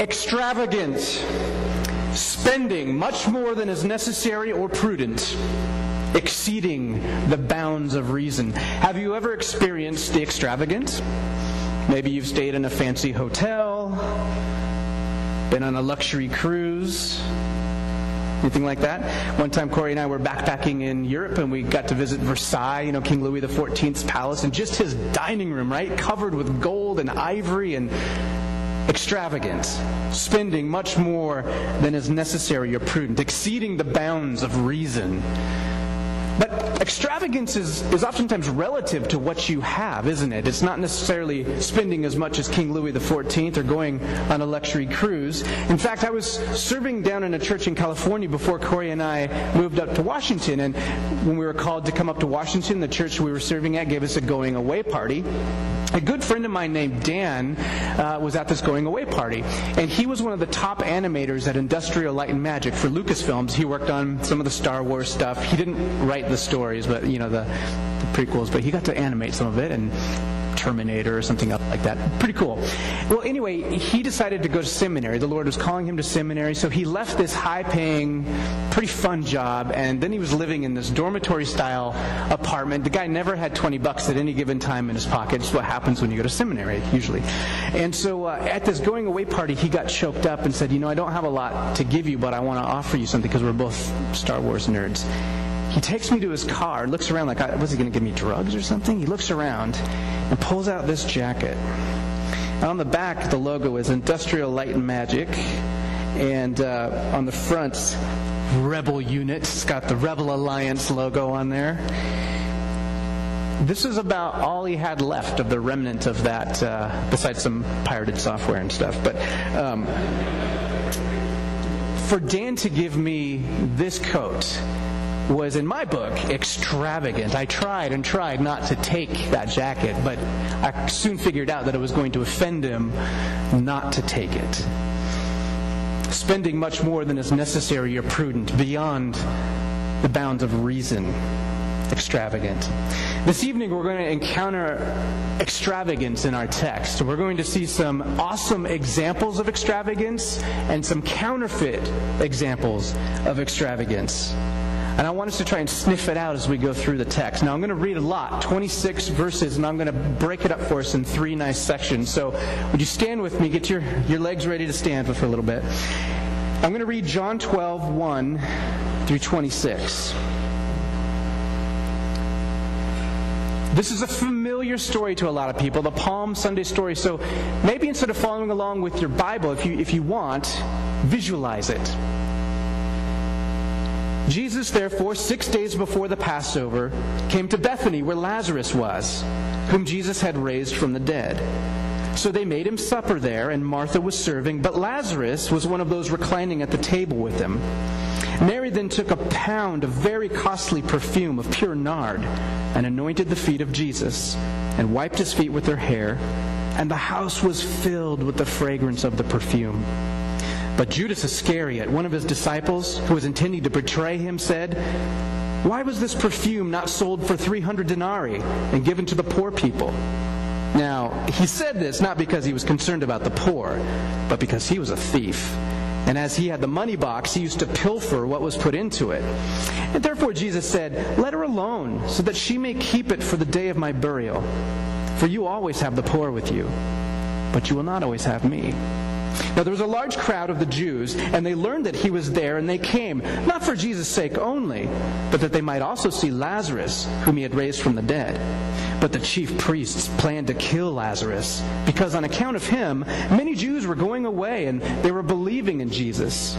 extravagant, spending much more than is necessary or prudent, exceeding the bounds of reason. Have you ever experienced the extravagant? Maybe you've stayed in a fancy hotel, been on a luxury cruise, anything like that. One time, Corey and I were backpacking in Europe, and we got to visit Versailles, you know, King Louis XIV's palace, and just his dining room, right, covered with gold and ivory and extravagant, spending much more than is necessary or prudent, exceeding the bounds of reason. Extravagance is, is oftentimes relative to what you have, isn't it? It's not necessarily spending as much as King Louis XIV or going on a luxury cruise. In fact, I was serving down in a church in California before Corey and I moved up to Washington. And when we were called to come up to Washington, the church we were serving at gave us a going away party. A good friend of mine named Dan uh, was at this going away party, and he was one of the top animators at Industrial Light and Magic for Lucasfilms. He worked on some of the Star Wars stuff. He didn't write the stories, but you know the, the prequels, but he got to animate some of it and Terminator or something like that. Pretty cool. Well, anyway, he decided to go to seminary. The Lord was calling him to seminary, so he left this high paying, pretty fun job, and then he was living in this dormitory style apartment. The guy never had 20 bucks at any given time in his pocket. It's what happens when you go to seminary, usually. And so uh, at this going away party, he got choked up and said, You know, I don't have a lot to give you, but I want to offer you something because we're both Star Wars nerds. He takes me to his car, looks around like, was he going to give me drugs or something? He looks around and pulls out this jacket. On the back, the logo is Industrial Light and Magic. And uh, on the front, Rebel Unit. It's got the Rebel Alliance logo on there. This is about all he had left of the remnant of that, uh, besides some pirated software and stuff. But um, for Dan to give me this coat, was, in my book, extravagant. I tried and tried not to take that jacket, but I soon figured out that it was going to offend him not to take it. Spending much more than is necessary or prudent, beyond the bounds of reason. Extravagant. This evening, we're going to encounter extravagance in our text. We're going to see some awesome examples of extravagance and some counterfeit examples of extravagance. And I want us to try and sniff it out as we go through the text. Now, I'm going to read a lot, 26 verses, and I'm going to break it up for us in three nice sections. So, would you stand with me? Get your, your legs ready to stand for a little bit. I'm going to read John 12, 1 through 26. This is a familiar story to a lot of people, the Palm Sunday story. So maybe instead of following along with your Bible, if you, if you want, visualize it. Jesus, therefore, six days before the Passover, came to Bethany, where Lazarus was, whom Jesus had raised from the dead. So they made him supper there, and Martha was serving, but Lazarus was one of those reclining at the table with him. Mary then took a pound of very costly perfume of pure nard, and anointed the feet of Jesus, and wiped his feet with her hair, and the house was filled with the fragrance of the perfume. But Judas Iscariot, one of his disciples, who was intending to betray him, said, Why was this perfume not sold for 300 denarii and given to the poor people? Now, he said this not because he was concerned about the poor, but because he was a thief. And as he had the money box, he used to pilfer what was put into it. And therefore Jesus said, Let her alone, so that she may keep it for the day of my burial. For you always have the poor with you, but you will not always have me. Now there was a large crowd of the Jews, and they learned that he was there, and they came, not for Jesus' sake only, but that they might also see Lazarus, whom he had raised from the dead. But the chief priests planned to kill Lazarus, because on account of him, many Jews were going away, and they were believing in Jesus.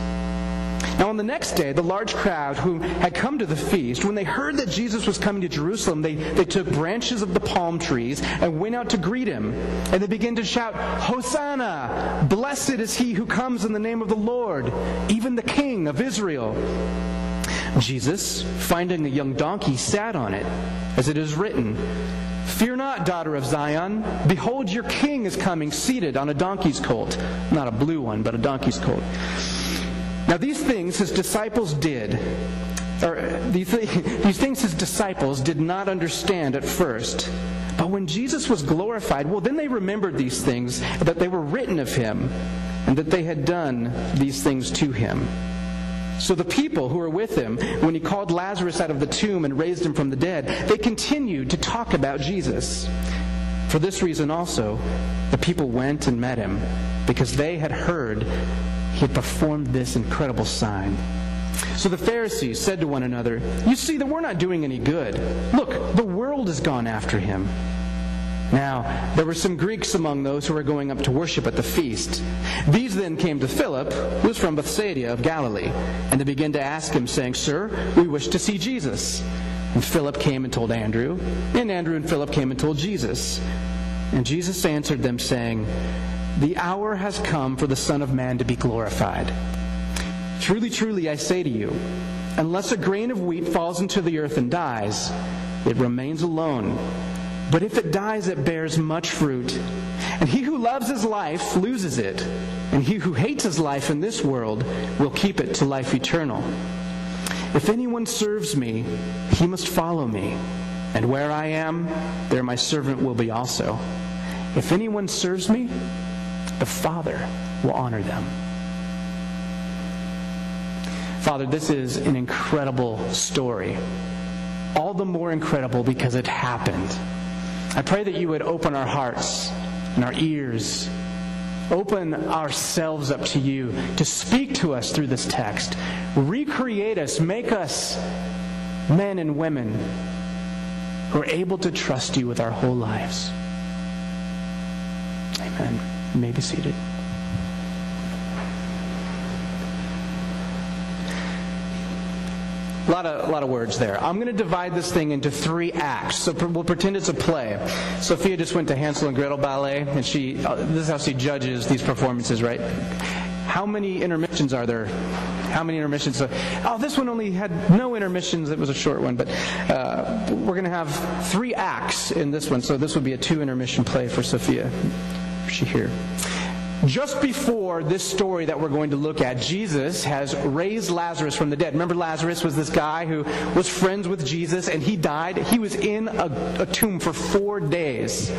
Now, on the next day, the large crowd who had come to the feast, when they heard that Jesus was coming to Jerusalem, they, they took branches of the palm trees and went out to greet him. And they began to shout, Hosanna! Blessed is he who comes in the name of the Lord, even the King of Israel. Jesus, finding a young donkey, sat on it, as it is written, Fear not, daughter of Zion. Behold, your king is coming seated on a donkey's colt. Not a blue one, but a donkey's colt. Now, these things his disciples did, or these, these things his disciples did not understand at first. But when Jesus was glorified, well, then they remembered these things that they were written of him and that they had done these things to him. So the people who were with him, when he called Lazarus out of the tomb and raised him from the dead, they continued to talk about Jesus. For this reason also, the people went and met him, because they had heard he performed this incredible sign. So the Pharisees said to one another, You see that we're not doing any good. Look, the world has gone after him. Now, there were some Greeks among those who were going up to worship at the feast. These then came to Philip, who was from Bethsaida of Galilee, and they began to ask him, saying, Sir, we wish to see Jesus. And Philip came and told Andrew, and Andrew and Philip came and told Jesus. And Jesus answered them, saying, The hour has come for the Son of Man to be glorified. Truly, truly, I say to you, unless a grain of wheat falls into the earth and dies, it remains alone but if it dies, it bears much fruit. And he who loves his life loses it. And he who hates his life in this world will keep it to life eternal. If anyone serves me, he must follow me. And where I am, there my servant will be also. If anyone serves me, the Father will honor them. Father, this is an incredible story. All the more incredible because it happened. I pray that you would open our hearts and our ears, open ourselves up to you to speak to us through this text. Recreate us, make us men and women who are able to trust you with our whole lives. Amen. You may be seated. A lot of, a lot of words there. I'm going to divide this thing into three acts. So we'll pretend it's a play. Sophia just went to Hansel and Gretel Ballet, and she, uh, this is how she judges these performances, right? How many intermissions are there? How many intermissions? Oh, this one only had no intermissions. It was a short one, but uh, we're going to have three acts in this one. So this would be a two intermission play for Sophia. She here? Just before this story that we're going to look at, Jesus has raised Lazarus from the dead. Remember, Lazarus was this guy who was friends with Jesus and he died. He was in a, a tomb for four days.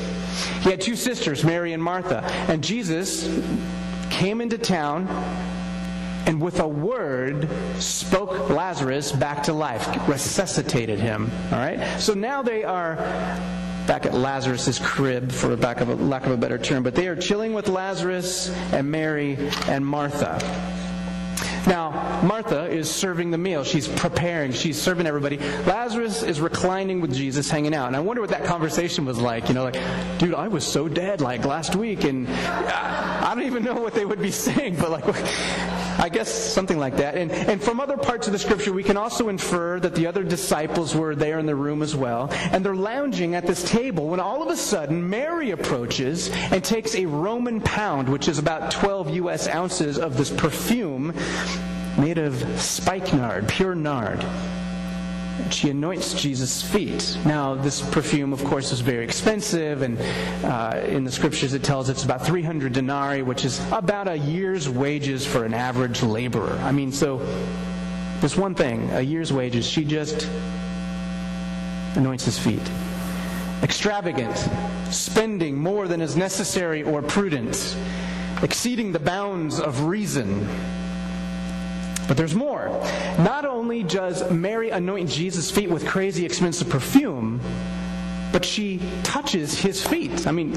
He had two sisters, Mary and Martha. And Jesus came into town and with a word spoke Lazarus back to life, resuscitated him. All right? So now they are back at Lazarus's crib, for lack of, a, lack of a better term, but they are chilling with Lazarus and Mary and Martha. Now, Martha is serving the meal. She's preparing. She's serving everybody. Lazarus is reclining with Jesus, hanging out. And I wonder what that conversation was like. You know, like, dude, I was so dead like last week, and I don't even know what they would be saying, but like, I guess something like that. And, and from other parts of the scripture, we can also infer that the other disciples were there in the room as well. And they're lounging at this table when all of a sudden Mary approaches and takes a Roman pound, which is about 12 U.S. ounces of this perfume made of spikenard, pure nard she anoints Jesus' feet. Now, this perfume, of course, is very expensive, and uh, in the scriptures it tells it's about 300 denarii, which is about a year's wages for an average laborer. I mean, so this one thing, a year's wages, she just anoints his feet. Extravagant, spending more than is necessary or prudent, exceeding the bounds of reason but there's more. Not only does Mary anoint Jesus' feet with crazy expensive perfume, but she touches his feet. I mean,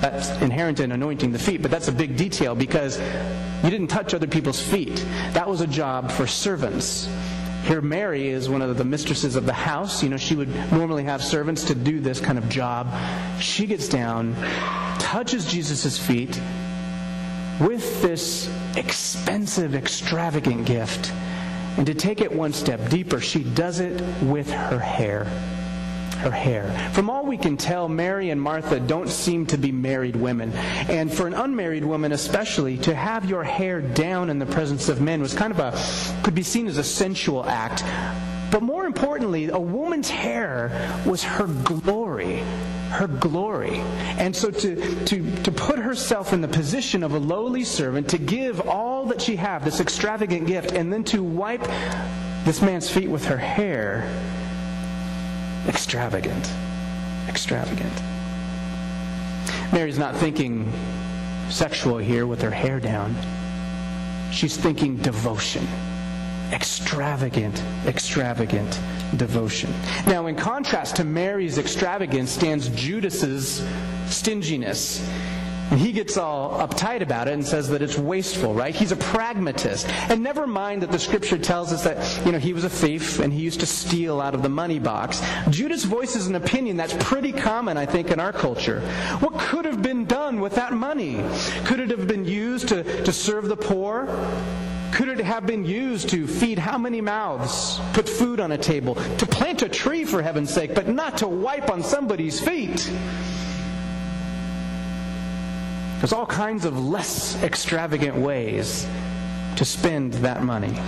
that's inherent in anointing the feet, but that's a big detail because you didn't touch other people's feet. That was a job for servants. Here, Mary is one of the mistresses of the house. You know, she would normally have servants to do this kind of job. She gets down, touches Jesus' feet, with this expensive, extravagant gift. And to take it one step deeper, she does it with her hair. Her hair. From all we can tell, Mary and Martha don't seem to be married women. And for an unmarried woman, especially, to have your hair down in the presence of men was kind of a, could be seen as a sensual act. But more importantly, a woman's hair was her glory her glory. And so to, to, to put herself in the position of a lowly servant, to give all that she had, this extravagant gift, and then to wipe this man's feet with her hair, extravagant. Extravagant. Mary's not thinking sexual here with her hair down. She's thinking devotion. Extravagant, extravagant devotion. Now, in contrast to Mary's extravagance stands Judas's stinginess. And he gets all uptight about it and says that it's wasteful, right? He's a pragmatist. And never mind that the scripture tells us that, you know, he was a thief and he used to steal out of the money box. Judas voices an opinion that's pretty common, I think, in our culture. What could have been done with that money? Could it have been used to, to serve the poor? Could it have been used to feed how many mouths, put food on a table, to plant a tree for heaven's sake, but not to wipe on somebody's feet? There's all kinds of less extravagant ways to spend that money.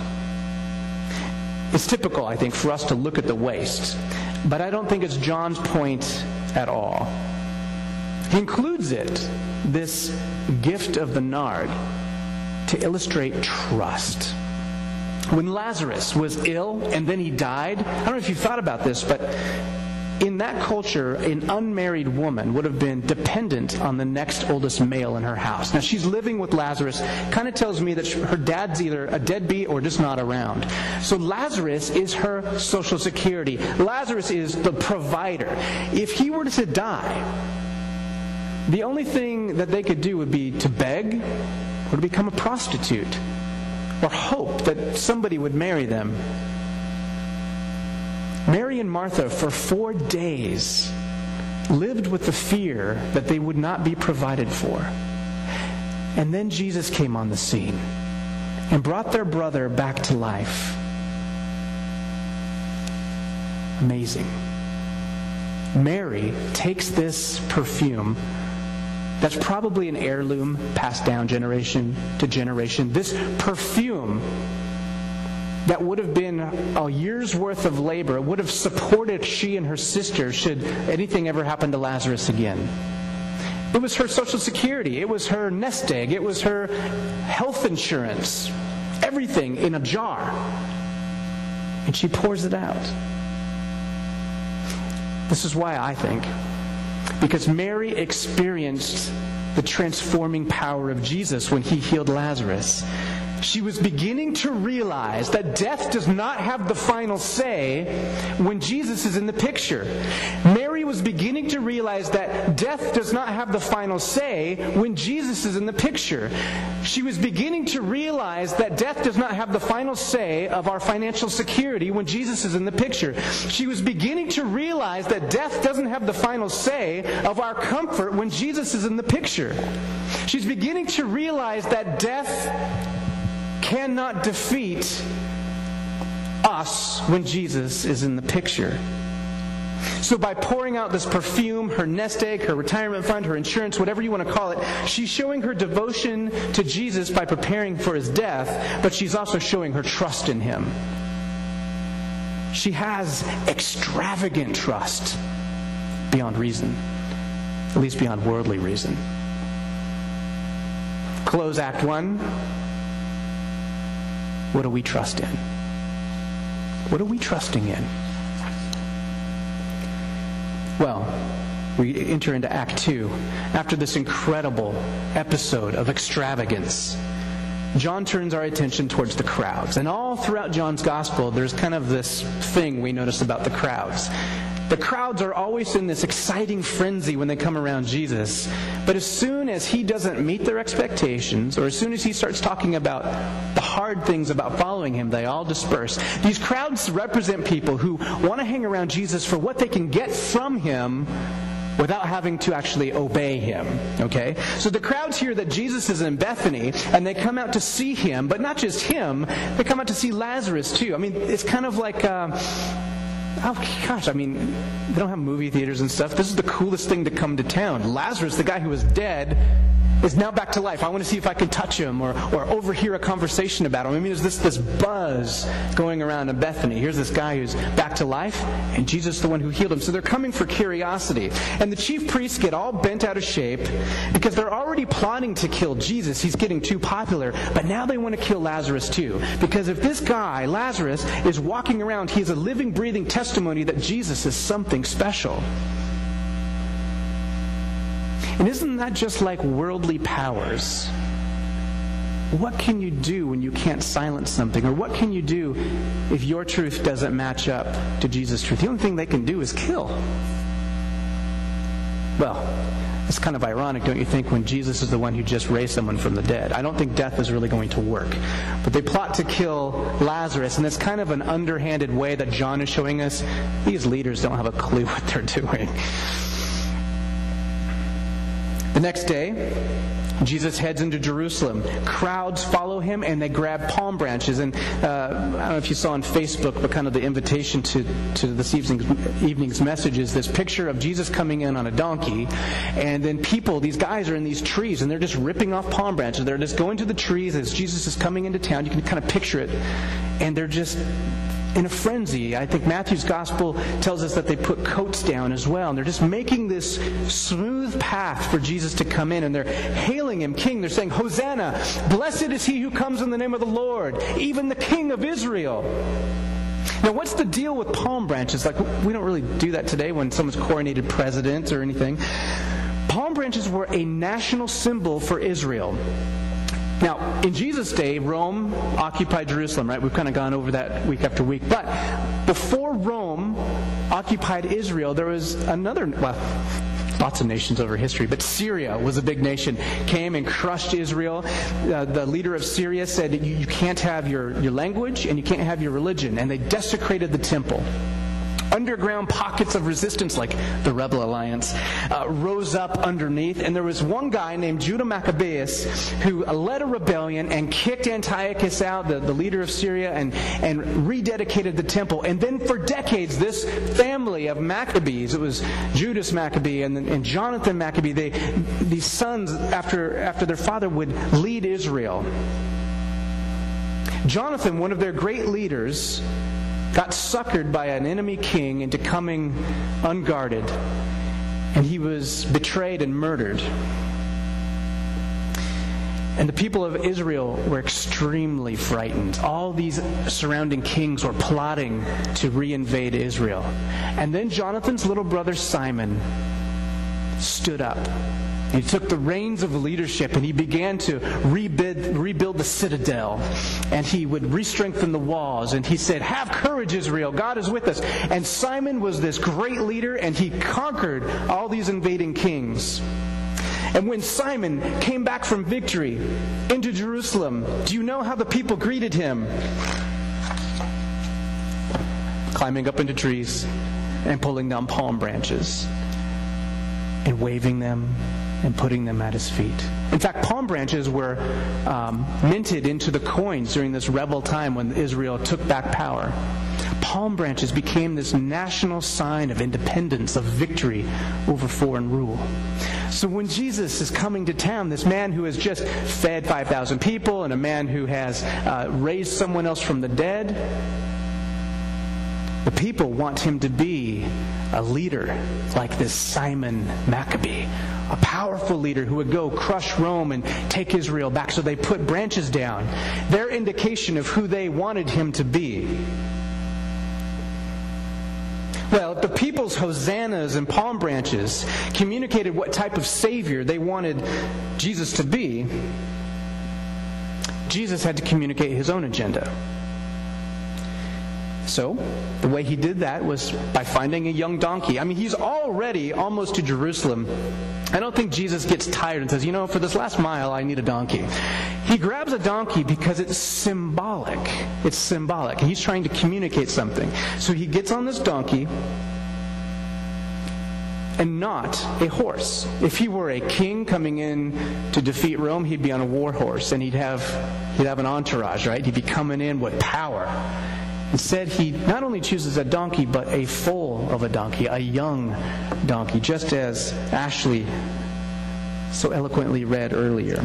It's typical, I think, for us to look at the waste, but I don't think it's John's point at all. He includes it, this gift of the nard, to illustrate trust. When Lazarus was ill and then he died, I don't know if you've thought about this, but in that culture, an unmarried woman would have been dependent on the next oldest male in her house. Now, she's living with Lazarus. Kind of tells me that her dad's either a deadbeat or just not around. So, Lazarus is her social security. Lazarus is the provider. If he were to die, the only thing that they could do would be to beg or to become a prostitute or hope that somebody would marry them. Mary and Martha, for four days, lived with the fear that they would not be provided for. And then Jesus came on the scene and brought their brother back to life. Amazing. Mary takes this perfume that's probably an heirloom passed down generation to generation. This perfume that would have been a year's worth of labor. It would have supported she and her sister should anything ever happen to Lazarus again. It was her social security. It was her nest egg. It was her health insurance. Everything in a jar. And she pours it out. This is why I think. Because Mary experienced the transforming power of Jesus when he healed Lazarus she was beginning to realize that death does not have the final say when Jesus is in the picture. Mary was beginning to realize that death does not have the final say when Jesus is in the picture. She was beginning to realize that death does not have the final say of our financial security when Jesus is in the picture. She was beginning to realize that death doesn't have the final say of our comfort when Jesus is in the picture. She's beginning to realize that death cannot defeat us when Jesus is in the picture. So, by pouring out this perfume, her nest egg, her retirement fund, her insurance, whatever you want to call it, she's showing her devotion to Jesus by preparing for his death, but she's also showing her trust in him. She has extravagant trust beyond reason, at least beyond worldly reason. Close Act 1 what do we trust in? What are we trusting in? Well, we enter into Act 2 after this incredible episode of extravagance. John turns our attention towards the crowds. And all throughout John's gospel, there's kind of this thing we notice about the crowds. The crowds are always in this exciting frenzy when they come around Jesus. But as soon as he doesn't meet their expectations, or as soon as he starts talking about the hard things about following him, they all disperse. These crowds represent people who want to hang around Jesus for what they can get from him without having to actually obey him. Okay? So the crowds hear that Jesus is in Bethany and they come out to see him, but not just him, they come out to see Lazarus too. I mean, it's kind of like. Uh, oh gosh, I mean, they don't have movie theaters and stuff. This is the coolest thing to come to town. Lazarus, the guy who was dead, is now back to life. I want to see if I can touch him or, or overhear a conversation about him. I mean, there's this, this buzz going around in Bethany. Here's this guy who's back to life, and Jesus is the one who healed him. So they're coming for curiosity. And the chief priests get all bent out of shape because they're already plotting to kill Jesus. He's getting too popular. But now they want to kill Lazarus too. Because if this guy, Lazarus, is walking around, he's a living, breathing testimony that Jesus is something special. And isn't that just like worldly powers? What can you do when you can't silence something? Or what can you do if your truth doesn't match up to Jesus' truth? The only thing they can do is kill. Well, it's kind of ironic, don't you think, when Jesus is the one who just raised someone from the dead? I don't think death is really going to work. But they plot to kill Lazarus, and it's kind of an underhanded way that John is showing us these leaders don't have a clue what they're doing. The next day, Jesus heads into Jerusalem. Crowds follow him and they grab palm branches. And uh, I don't know if you saw on Facebook, but kind of the invitation to, to this evening's, evening's message is this picture of Jesus coming in on a donkey. And then people, these guys are in these trees and they're just ripping off palm branches. They're just going to the trees as Jesus is coming into town. You can kind of picture it. And they're just in a frenzy. I think Matthew's gospel tells us that they put coats down as well. And they're just making this smooth path for Jesus to come in. And they're hailing him king. They're saying, Hosanna! Blessed is he who comes in the name of the Lord, even the king of Israel. Now, what's the deal with palm branches? Like, we don't really do that today when someone's coronated president or anything. Palm branches were a national symbol for Israel. Now, in Jesus' day, Rome occupied Jerusalem, right? We've kind of gone over that week after week. But before Rome occupied Israel, there was another, well, lots of nations over history, but Syria was a big nation, came and crushed Israel. Uh, the leader of Syria said, you, you can't have your, your language and you can't have your religion, and they desecrated the temple underground pockets of resistance, like the Rebel Alliance, uh, rose up underneath. And there was one guy named Judah Maccabeus who led a rebellion and kicked Antiochus out, the, the leader of Syria, and, and rededicated the temple. And then for decades, this family of Maccabees, it was Judas Maccabee and, and Jonathan Maccabee, they, these sons, after, after their father, would lead Israel. Jonathan, one of their great leaders, got suckered by an enemy king into coming unguarded, and he was betrayed and murdered. And the people of Israel were extremely frightened. All these surrounding kings were plotting to reinvade Israel. And then Jonathan's little brother Simon stood up he took the reins of leadership and he began to rebuild, rebuild the citadel. And he would re-strengthen the walls. And he said, Have courage, Israel. God is with us. And Simon was this great leader and he conquered all these invading kings. And when Simon came back from victory into Jerusalem, do you know how the people greeted him? Climbing up into trees and pulling down palm branches and waving them and putting them at his feet. In fact, palm branches were um, minted into the coins during this rebel time when Israel took back power. Palm branches became this national sign of independence, of victory over foreign rule. So when Jesus is coming to town, this man who has just fed 5,000 people and a man who has uh, raised someone else from the dead, the people want him to be a leader like this Simon Maccabee, a powerful leader who would go crush Rome and take Israel back. So they put branches down, their indication of who they wanted him to be. Well, if the people's hosannas and palm branches communicated what type of Savior they wanted Jesus to be, Jesus had to communicate his own agenda. So, the way he did that was by finding a young donkey. I mean, he's already almost to Jerusalem. I don't think Jesus gets tired and says, you know, for this last mile, I need a donkey. He grabs a donkey because it's symbolic. It's symbolic. He's trying to communicate something. So he gets on this donkey and not a horse. If he were a king coming in to defeat Rome, he'd be on a war horse and he'd have he'd have an entourage, right? He'd be coming in with power. Instead, he not only chooses a donkey, but a foal of a donkey, a young donkey, just as Ashley so eloquently read earlier.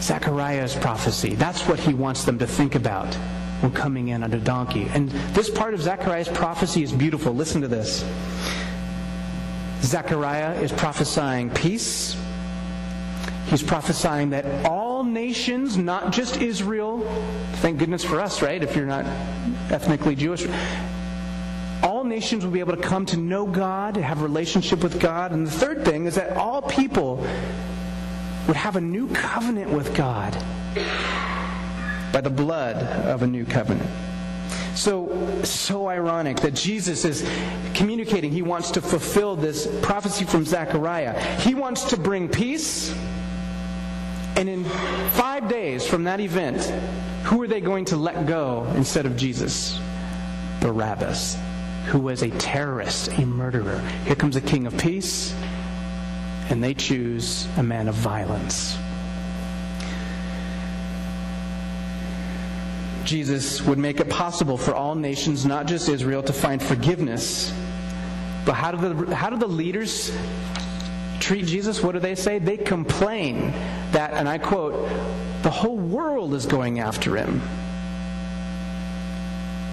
Zechariah's prophecy. That's what he wants them to think about when coming in on a donkey. And this part of Zechariah's prophecy is beautiful. Listen to this. Zechariah is prophesying peace. He's prophesying that all nations, not just Israel. Thank goodness for us, right? If you're not ethnically Jewish. All nations will be able to come to know God, have a relationship with God. And the third thing is that all people would have a new covenant with God by the blood of a new covenant. So, so ironic that Jesus is communicating he wants to fulfill this prophecy from Zechariah. He wants to bring peace. And in five days from that event, who are they going to let go instead of Jesus? Barabbas, who was a terrorist, a murderer. Here comes a king of peace, and they choose a man of violence. Jesus would make it possible for all nations, not just Israel, to find forgiveness. But how do the, how do the leaders treat Jesus? What do they say? They complain that, and I quote, the whole world is going after him.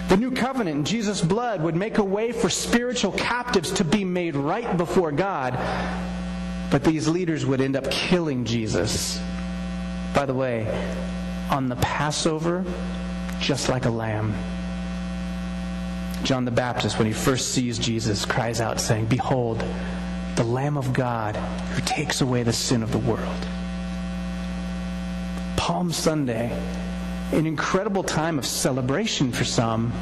The new covenant in Jesus' blood would make a way for spiritual captives to be made right before God. But these leaders would end up killing Jesus. By the way, on the Passover, just like a lamb. John the Baptist, when he first sees Jesus, cries out, saying, Behold, the Lamb of God who takes away the sin of the world. Palm Sunday, an incredible time of celebration for some,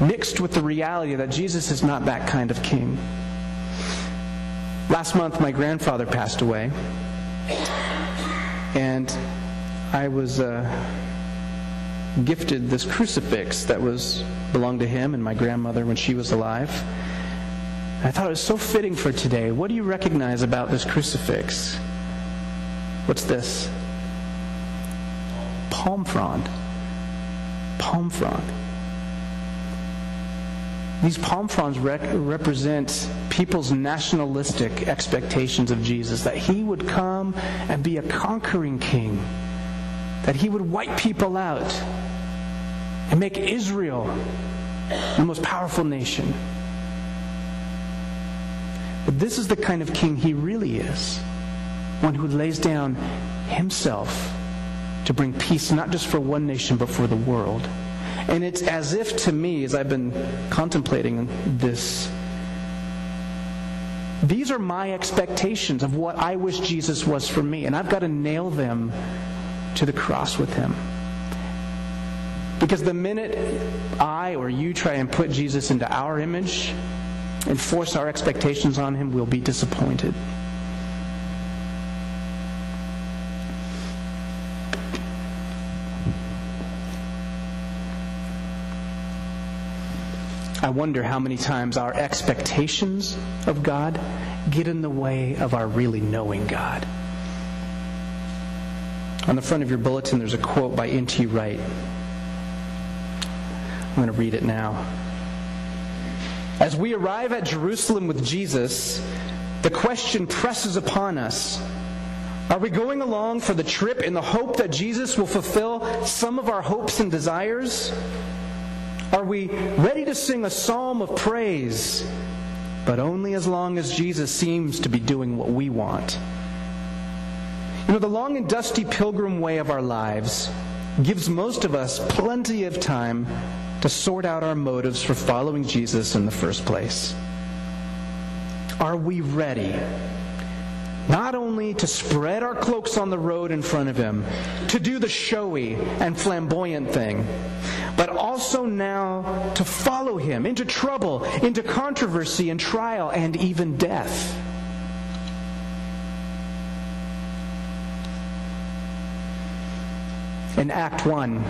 mixed with the reality that Jesus is not that kind of king. Last month, my grandfather passed away, and I was. Uh, gifted this crucifix that was belonged to him and my grandmother when she was alive. I thought it was so fitting for today. What do you recognize about this crucifix? What's this? Palm frond. Palm frond. These palm fronds rec- represent people's nationalistic expectations of Jesus that he would come and be a conquering king, that he would wipe people out, and make Israel the most powerful nation. But this is the kind of king he really is one who lays down himself to bring peace not just for one nation but for the world. And it's as if to me, as I've been contemplating this, these are my expectations of what I wish Jesus was for me, and I've got to nail them to the cross with him. Because the minute I or you try and put Jesus into our image and force our expectations on him, we'll be disappointed. I wonder how many times our expectations of God get in the way of our really knowing God. On the front of your bulletin, there's a quote by N.T. Wright. I'm going to read it now. As we arrive at Jerusalem with Jesus, the question presses upon us Are we going along for the trip in the hope that Jesus will fulfill some of our hopes and desires? Are we ready to sing a psalm of praise, but only as long as Jesus seems to be doing what we want? You know, the long and dusty pilgrim way of our lives gives most of us plenty of time to sort out our motives for following Jesus in the first place. Are we ready? Not only to spread our cloaks on the road in front of Him, to do the showy and flamboyant thing, but also now to follow Him into trouble, into controversy and trial, and even death. In Act 1,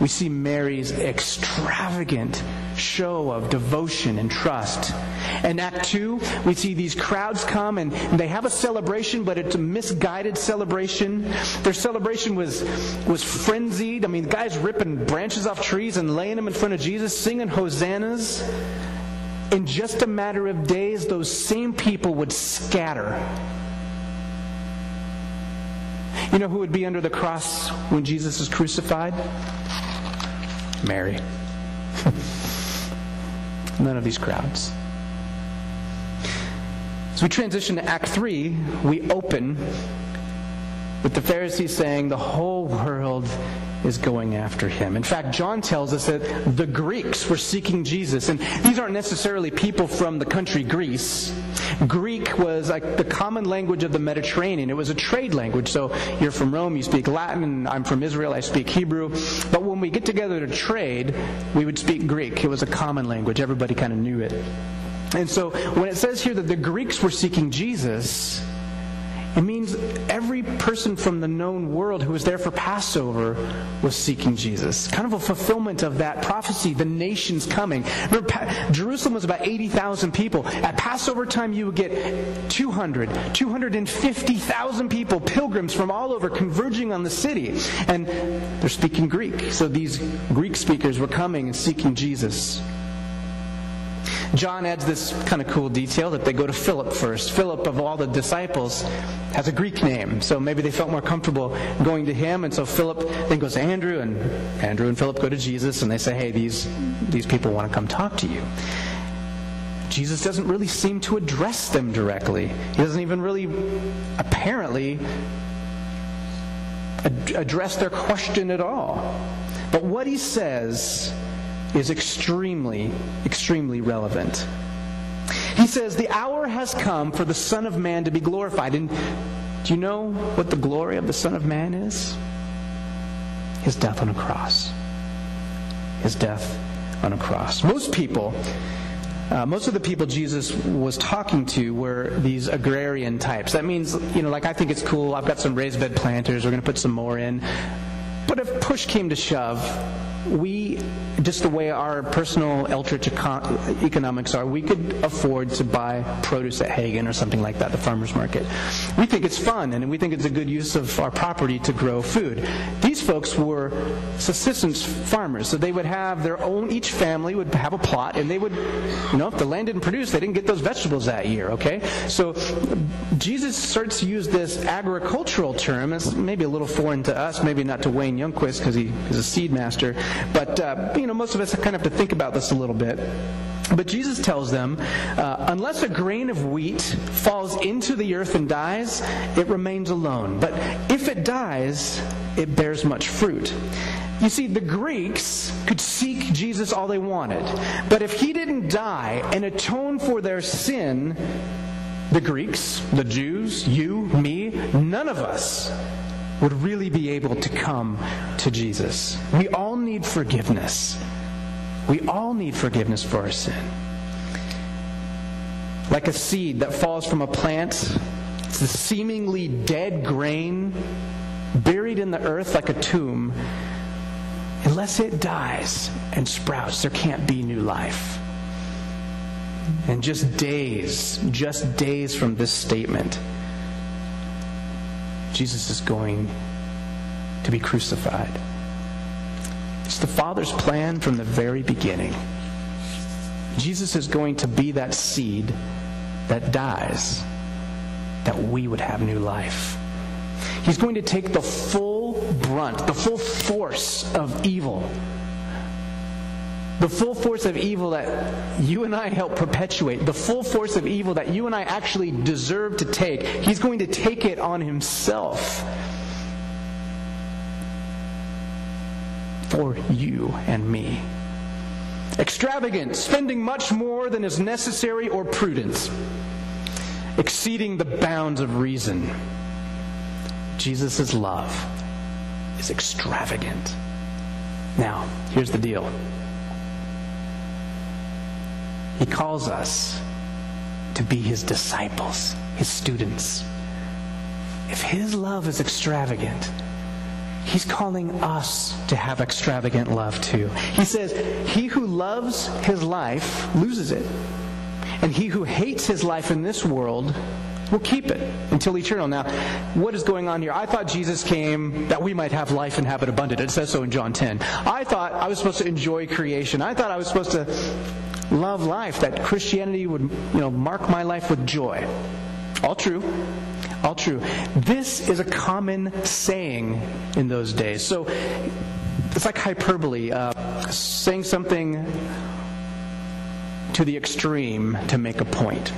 we see Mary's extravagant show of devotion and trust. In Act 2, we see these crowds come and they have a celebration, but it's a misguided celebration. Their celebration was, was frenzied. I mean, guys ripping branches off trees and laying them in front of Jesus, singing hosannas. In just a matter of days, those same people would scatter. You know who would be under the cross when Jesus is crucified? Mary. None of these crowds. As we transition to Act 3, we open with the Pharisees saying the whole world is going after him. In fact, John tells us that the Greeks were seeking Jesus. And these aren't necessarily people from the country Greece. Greek was like the common language of the Mediterranean. It was a trade language. So you're from Rome, you speak Latin. I'm from Israel, I speak Hebrew. But when we get together to trade, we would speak Greek. It was a common language. Everybody kind of knew it. And so when it says here that the Greeks were seeking Jesus, it means every person from the known world who was there for Passover was seeking Jesus. Kind of a fulfillment of that prophecy, the nation's coming. Remember, pa- Jerusalem was about 80,000 people. At Passover time, you would get 200, 250,000 people, pilgrims from all over, converging on the city. And they're speaking Greek. So these Greek speakers were coming and seeking Jesus. John adds this kind of cool detail that they go to Philip first. Philip, of all the disciples, has a Greek name, so maybe they felt more comfortable going to him. And so Philip then goes to Andrew, and Andrew and Philip go to Jesus, and they say, "Hey, these these people want to come talk to you." Jesus doesn't really seem to address them directly. He doesn't even really, apparently, ad- address their question at all. But what he says is extremely, extremely relevant. He says, The hour has come for the Son of Man to be glorified. And do you know what the glory of the Son of Man is? His death on a cross. His death on a cross. Most people, uh, most of the people Jesus was talking to were these agrarian types. That means, you know, like I think it's cool. I've got some raised bed planters. We're going to put some more in. But if push came to shove, we, just the way our personal Eldritch econ- economics are, we could afford to buy produce at Haggen or something like that, the farmer's market. We think it's fun and we think it's a good use of our property to grow food. These folks were subsistence farmers, so they would have their own, each family would have a plot and they would, you know, if the land didn't produce, they didn't get those vegetables that year, okay? So Jesus starts to use this agricultural term, it's maybe a little foreign to us, maybe not to Wayne Youngquist because he is a seed master, but, uh, you know, most of us kind of have to think about this a little bit. But Jesus tells them, uh, unless a grain of wheat falls into the earth and dies, it remains alone. But if it dies, it bears much fruit. You see, the Greeks could seek Jesus all they wanted. But if he didn't die and atone for their sin, the Greeks, the Jews, you, me, none of us would really be able to come to Jesus. We all need forgiveness. We all need forgiveness for our sin. Like a seed that falls from a plant, it's a seemingly dead grain buried in the earth like a tomb. Unless it dies and sprouts, there can't be new life. And just days, just days from this statement, Jesus is going to be crucified. It's the Father's plan from the very beginning. Jesus is going to be that seed that dies, that we would have new life. He's going to take the full brunt, the full force of evil the full force of evil that you and I help perpetuate, the full force of evil that you and I actually deserve to take, he's going to take it on himself for you and me. Extravagant, spending much more than is necessary or prudent, exceeding the bounds of reason. Jesus' love is extravagant. Now, here's the deal. He calls us to be his disciples, his students. If his love is extravagant, he's calling us to have extravagant love too. He says, He who loves his life loses it, and he who hates his life in this world will keep it until eternal. Now, what is going on here? I thought Jesus came that we might have life and have it abundant. It says so in John 10. I thought I was supposed to enjoy creation. I thought I was supposed to love life, that Christianity would, you know, mark my life with joy. All true. All true. This is a common saying in those days. So it's like hyperbole, uh, saying something to the extreme to make a point.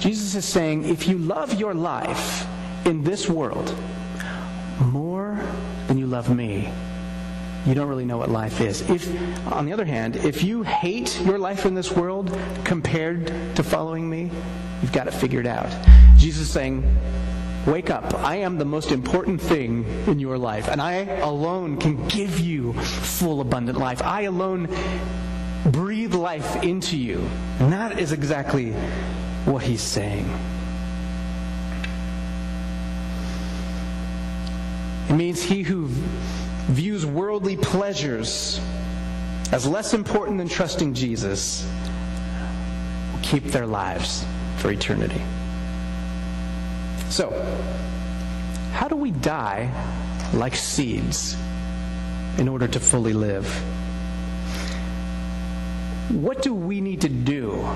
Jesus is saying if you love your life in this world more than you love me. You don't really know what life is. If, on the other hand, if you hate your life in this world compared to following me, you've got it figured out. Jesus is saying, Wake up. I am the most important thing in your life, and I alone can give you full, abundant life. I alone breathe life into you. And that is exactly what he's saying. It means he who views worldly pleasures as less important than trusting Jesus will keep their lives for eternity. So, how do we die like seeds in order to fully live? What do we need to do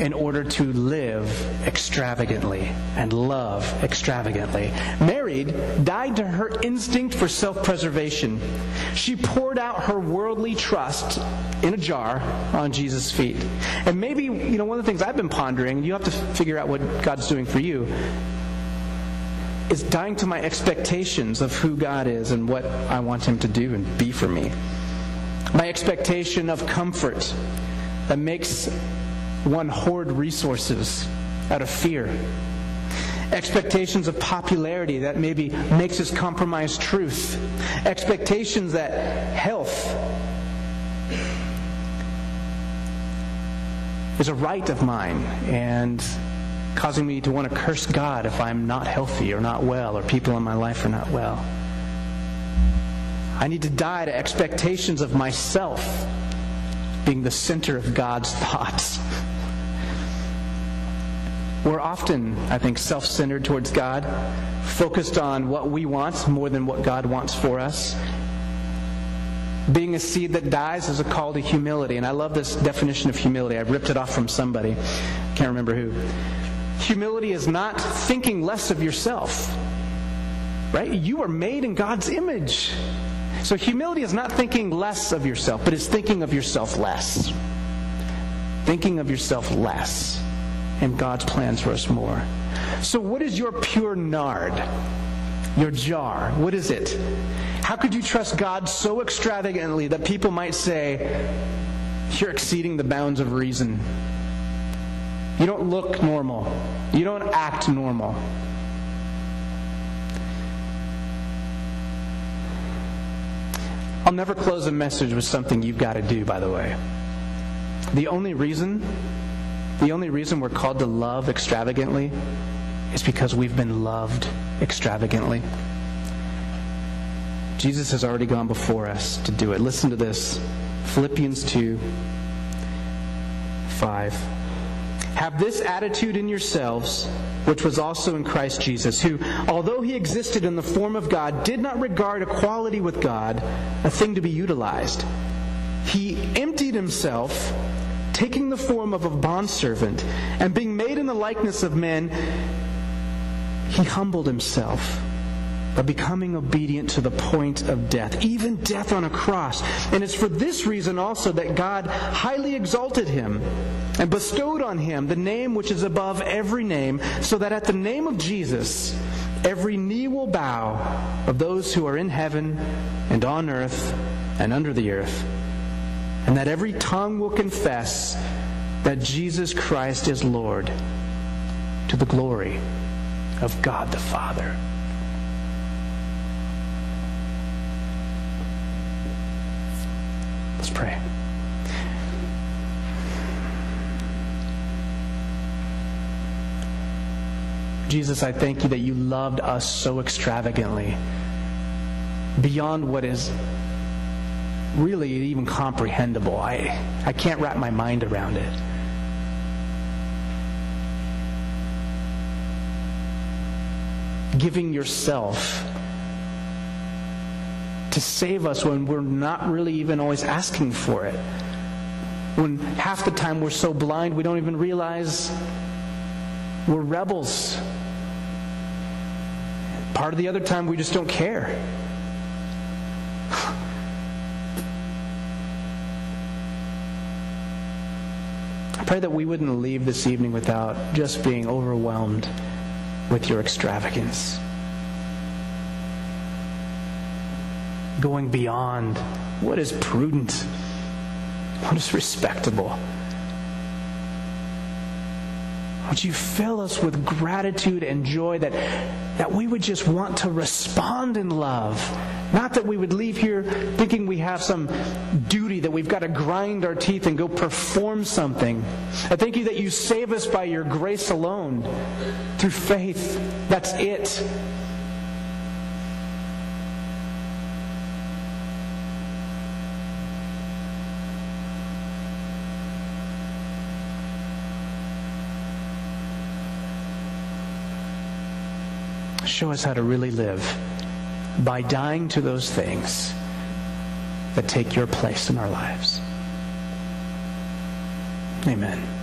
in order to live extravagantly and love extravagantly? Mary died to her instinct for self preservation. She poured out her worldly trust in a jar on Jesus' feet. And maybe, you know, one of the things I've been pondering, you have to figure out what God's doing for you, is dying to my expectations of who God is and what I want Him to do and be for me. My expectation of comfort that makes one hoard resources out of fear. Expectations of popularity that maybe makes us compromise truth. Expectations that health is a right of mine and causing me to want to curse God if I'm not healthy or not well or people in my life are not well. I need to die to expectations of myself being the center of God's thoughts. We're often, I think, self centered towards God, focused on what we want more than what God wants for us. Being a seed that dies is a call to humility. And I love this definition of humility. I ripped it off from somebody. Can't remember who. Humility is not thinking less of yourself, right? You are made in God's image. So humility is not thinking less of yourself, but is thinking of yourself less. Thinking of yourself less and God's plans for us more. So, what is your pure nard? Your jar? What is it? How could you trust God so extravagantly that people might say, You're exceeding the bounds of reason? You don't look normal. You don't act normal. I'll never close a message with something you've got to do, by the way. The only reason, the only reason we're called to love extravagantly is because we've been loved extravagantly. Jesus has already gone before us to do it. Listen to this Philippians 2 5. Have this attitude in yourselves, which was also in Christ Jesus, who, although he existed in the form of God, did not regard equality with God a thing to be utilized. He emptied himself, taking the form of a bondservant, and being made in the likeness of men, he humbled himself by becoming obedient to the point of death, even death on a cross. And it's for this reason also that God highly exalted him and bestowed on him the name which is above every name, so that at the name of Jesus, every knee will bow of those who are in heaven and on earth and under the earth, and that every tongue will confess that Jesus Christ is Lord to the glory of God the Father. Let's pray. Jesus, I thank you that you loved us so extravagantly, beyond what is really even comprehensible. I, I can't wrap my mind around it. Giving yourself to save us when we're not really even always asking for it. When half the time we're so blind we don't even realize we're rebels. Part of the other time we just don't care. I pray that we wouldn't leave this evening without just being overwhelmed with your extravagance. going beyond what is prudent, what is respectable. Would you fill us with gratitude and joy that, that we would just want to respond in love? Not that we would leave here thinking we have some duty that we've got to grind our teeth and go perform something. I thank you that you save us by your grace alone, through faith. That's it. show us how to really live by dying to those things that take your place in our lives. Amen.